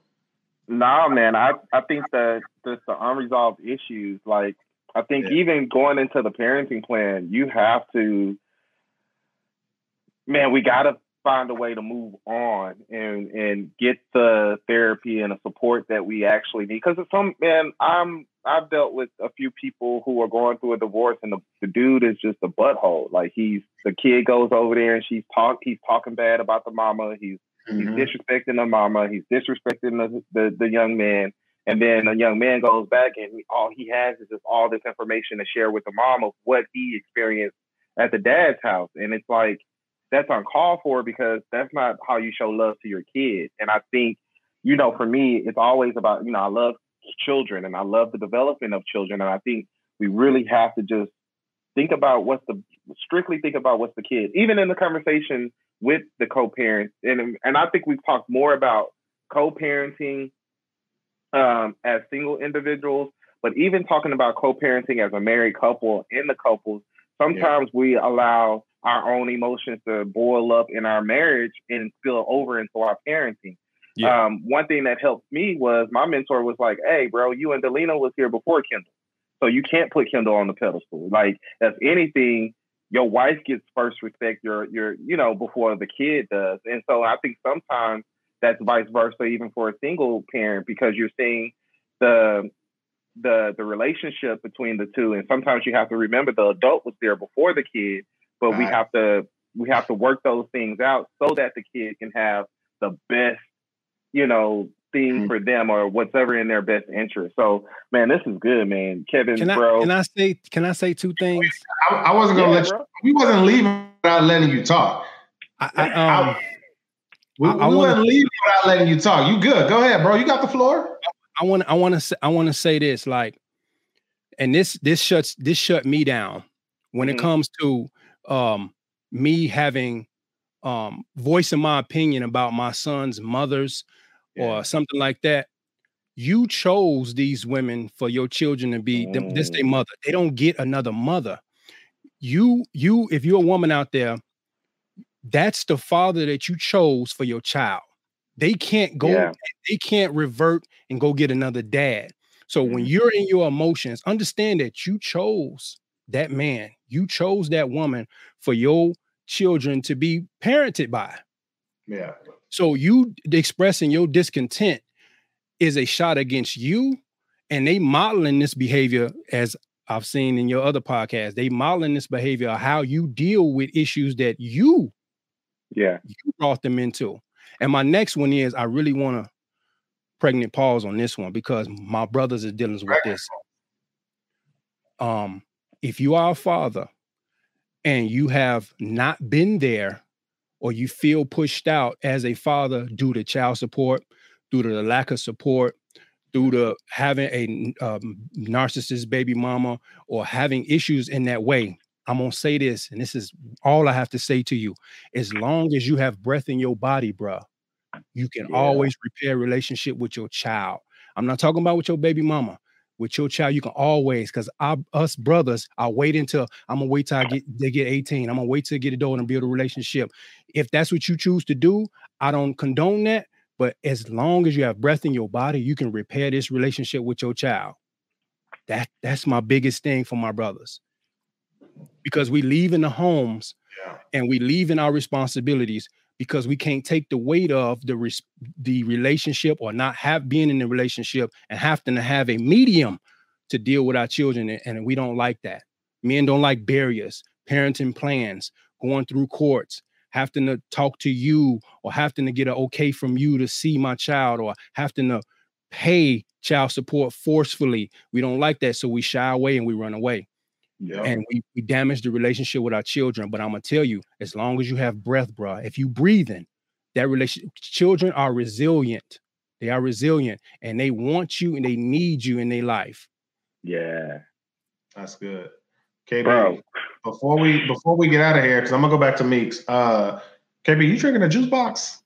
S3: Nah, man. I I think that just the unresolved issues, like I think yeah. even going into the parenting plan, you have to, man, we got to find a way to move on and and get the therapy and the support that we actually need. Because some man, I'm I've dealt with a few people who are going through a divorce, and the, the dude is just a butthole. Like he's the kid goes over there and she's talk he's talking bad about the mama. He's mm-hmm. he's disrespecting the mama. He's disrespecting the, the the young man. And then the young man goes back and all he has is just all this information to share with the mom of what he experienced at the dad's house. And it's like that's uncalled for because that's not how you show love to your kids. And I think, you know, for me, it's always about, you know, I love children and I love the development of children. And I think we really have to just think about what's the strictly think about what's the kid, even in the conversation with the co-parents. And and I think we've talked more about co-parenting um, as single individuals, but even talking about co-parenting as a married couple in the couples, sometimes yeah. we allow our own emotions to boil up in our marriage and spill over into our parenting. Yeah. Um, one thing that helped me was my mentor was like, "Hey, bro, you and Delina was here before Kendall, so you can't put Kendall on the pedestal. Like, if anything, your wife gets first respect. Your, your, you know, before the kid does. And so I think sometimes that's vice versa, even for a single parent, because you're seeing the the the relationship between the two, and sometimes you have to remember the adult was there before the kid, but right. we have to we have to work those things out so that the kid can have the best you know, thing mm-hmm. for them or whatever in their best interest. So, man, this is good, man. Kevin,
S1: can I,
S3: bro.
S1: Can I say? Can I say two things?
S2: I, I wasn't gonna yeah, let you. We wasn't leaving without letting you talk.
S1: I, I, um,
S2: We, I, I want to leave without letting you talk. You good? Go ahead, bro. You got the floor.
S1: I want. I want to. Say, I want to say this. Like, and this this shuts this shut me down when mm-hmm. it comes to um me having um voicing my opinion about my son's mothers yeah. or something like that. You chose these women for your children to be mm. this their mother. They don't get another mother. You you if you're a woman out there that's the father that you chose for your child. They can't go, yeah. they can't revert and go get another dad. So when mm-hmm. you're in your emotions, understand that you chose that man, you chose that woman for your children to be parented by.
S2: Yeah.
S1: So you expressing your discontent is a shot against you, and they modeling this behavior as I've seen in your other podcast. They modeling this behavior of how you deal with issues that you
S3: yeah.
S1: You brought them into. And my next one is I really want to pregnant pause on this one because my brothers are dealing with this. Um, if you are a father and you have not been there or you feel pushed out as a father due to child support, due to the lack of support, due to having a um, narcissist baby mama or having issues in that way, I'm gonna say this, and this is all I have to say to you. As long as you have breath in your body, bruh, you can yeah. always repair relationship with your child. I'm not talking about with your baby mama. With your child, you can always, because us brothers, I wait until I'm gonna wait till I get they get 18. I'm gonna wait till I get a door and build a relationship. If that's what you choose to do, I don't condone that. But as long as you have breath in your body, you can repair this relationship with your child. That that's my biggest thing for my brothers because we leave in the homes yeah. and we leave in our responsibilities because we can't take the weight of the res- the relationship or not have being in the relationship and having to have a medium to deal with our children and we don't like that. Men don't like barriers parenting plans going through courts having to talk to you or having to get an okay from you to see my child or having to pay child support forcefully. We don't like that so we shy away and we run away Yep. And we, we damage the relationship with our children. But I'm gonna tell you, as long as you have breath, bro, if you breathing, that relation children are resilient. They are resilient and they want you and they need you in their life.
S3: Yeah.
S2: That's good. KB, bro. before we before we get out of here, because I'm gonna go back to Meeks. Uh KB, you drinking a juice box?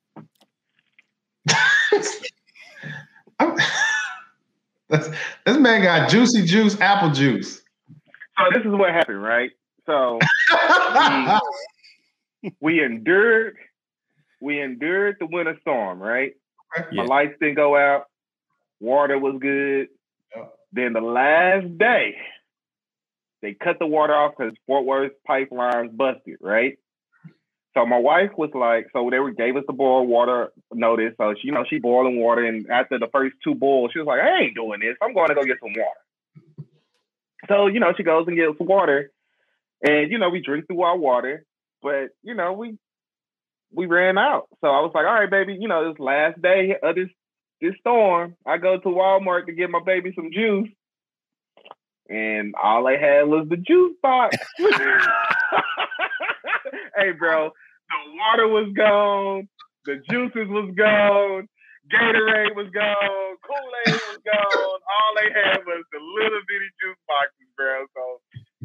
S2: *laughs* *laughs* this man got juicy juice, apple juice
S3: so this is what happened, right? So we, *laughs* we, endured, we endured the winter storm, right? Yeah. My lights didn't go out, water was good. Yeah. Then the last day, they cut the water off because Fort Worth pipelines busted, right? So my wife was like, so they were, gave us the boil water notice. So she, you know, she boiling water, and after the first two boils, she was like, I ain't doing this. I'm going to go get some water. So, you know, she goes and gets water. And, you know, we drink through our water, but you know, we we ran out. So I was like, all right, baby, you know, this last day of this this storm, I go to Walmart to get my baby some juice. And all they had was the juice box. *laughs* hey, bro, the water was gone, the juices was gone, Gatorade was gone, Kool-Aid was gone. All they had was the little bitty juice boxes, bro. So,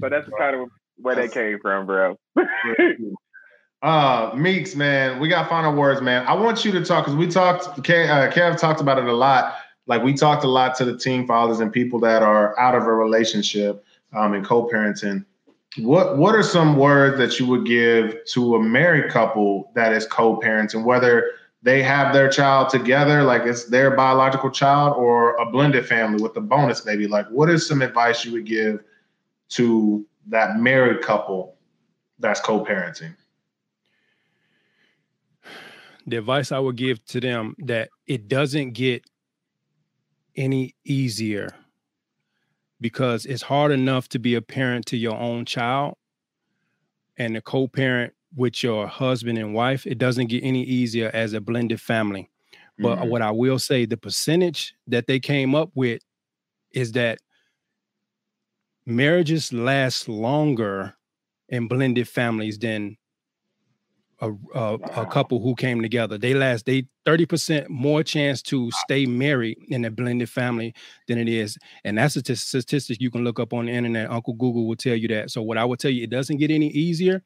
S3: so that's kind of where they came from, bro. *laughs*
S2: uh, Meeks, man, we got final words, man. I want you to talk because we talked. Kev, uh, Kev talked about it a lot. Like we talked a lot to the team fathers and people that are out of a relationship um, and co-parenting. What What are some words that you would give to a married couple that is co-parenting, whether they have their child together, like it's their biological child, or a blended family with a bonus baby? Like, what is some advice you would give to that married couple that's co-parenting?
S1: The advice I would give to them that it doesn't get any easier because it's hard enough to be a parent to your own child and the co-parent with your husband and wife, it doesn't get any easier as a blended family. But mm-hmm. what I will say, the percentage that they came up with is that marriages last longer in blended families than a, a, a, couple who came together. They last they 30% more chance to stay married in a blended family than it is. And that's a statistic you can look up on the internet. Uncle Google will tell you that. So what I would tell you, it doesn't get any easier,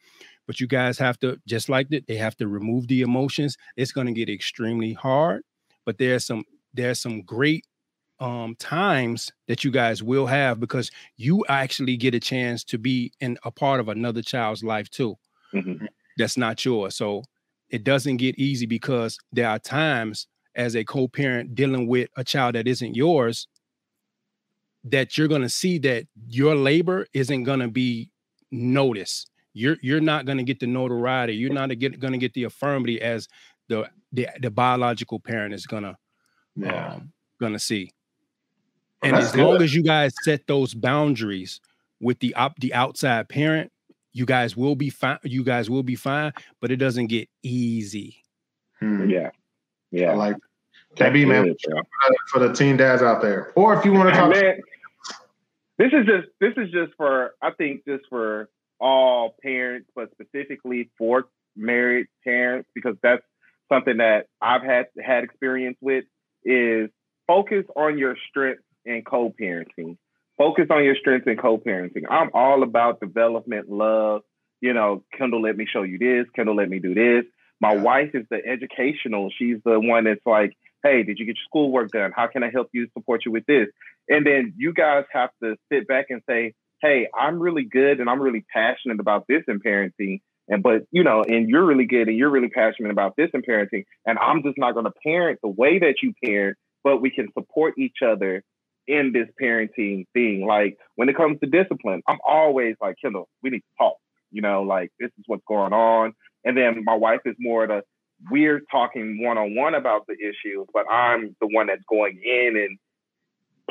S1: but you guys have to just like that, they have to remove the emotions. It's going to get extremely hard, but there's some there's some great um times that you guys will have because you actually get a chance to be in a part of another child's life too. Mm-hmm that's not yours. So it doesn't get easy because there are times as a co-parent dealing with a child that isn't yours that you're going to see that your labor isn't going to be noticed. You're you're not going to get the notoriety. You're not going to get the affirmity as the the, the biological parent is going to yeah. um, going to see. and as good. long as you guys set those boundaries with the op- the outside parent, you guys will be fine. You guys will be fine, but it doesn't get easy.
S3: Hmm. Yeah, yeah.
S2: I like be man for the teen dads out there, or if you want to talk. Man,
S3: this is just this is just for I think just for all parents, but specifically for married parents because that's something that I've had had experience with is focus on your strengths in co-parenting focus on your strengths in co-parenting. I'm all about development, love. You know, Kendall, let me show you this. Kendall, let me do this. My wife is the educational. She's the one that's like, hey, did you get your schoolwork done? How can I help you support you with this? And then you guys have to sit back and say, hey, I'm really good and I'm really passionate about this in parenting. And but you know, and you're really good and you're really passionate about this in parenting. And I'm just not gonna parent the way that you parent, but we can support each other in this parenting thing. Like when it comes to discipline, I'm always like, Kendall, we need to talk. You know, like this is what's going on. And then my wife is more the we're talking one on one about the issue, but I'm the one that's going in and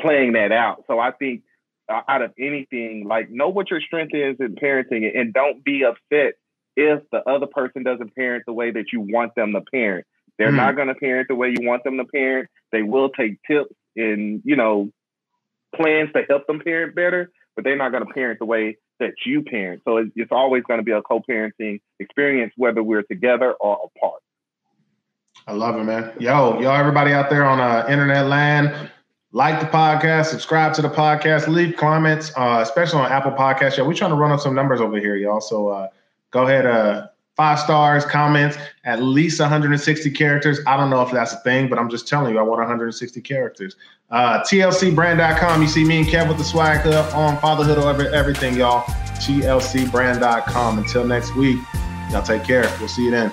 S3: playing that out. So I think out of anything, like know what your strength is in parenting and don't be upset if the other person doesn't parent the way that you want them to parent. They're mm. not going to parent the way you want them to parent. They will take tips and, you know, plans to help them parent better, but they're not going to parent the way that you parent. So it's always going to be a co-parenting experience, whether we're together or apart.
S2: I love it, man. Yo, y'all, everybody out there on uh, internet land, like the podcast, subscribe to the podcast, leave comments, uh, especially on Apple Podcasts. Yo, we're trying to run up some numbers over here, y'all. So uh, go ahead, uh, five stars, comments, at least 160 characters. I don't know if that's a thing, but I'm just telling you, I want 160 characters. Uh, TLCbrand.com. You see me and Kev with the swag up on fatherhood over everything, y'all. TLCbrand.com. Until next week, y'all take care. We'll see you then.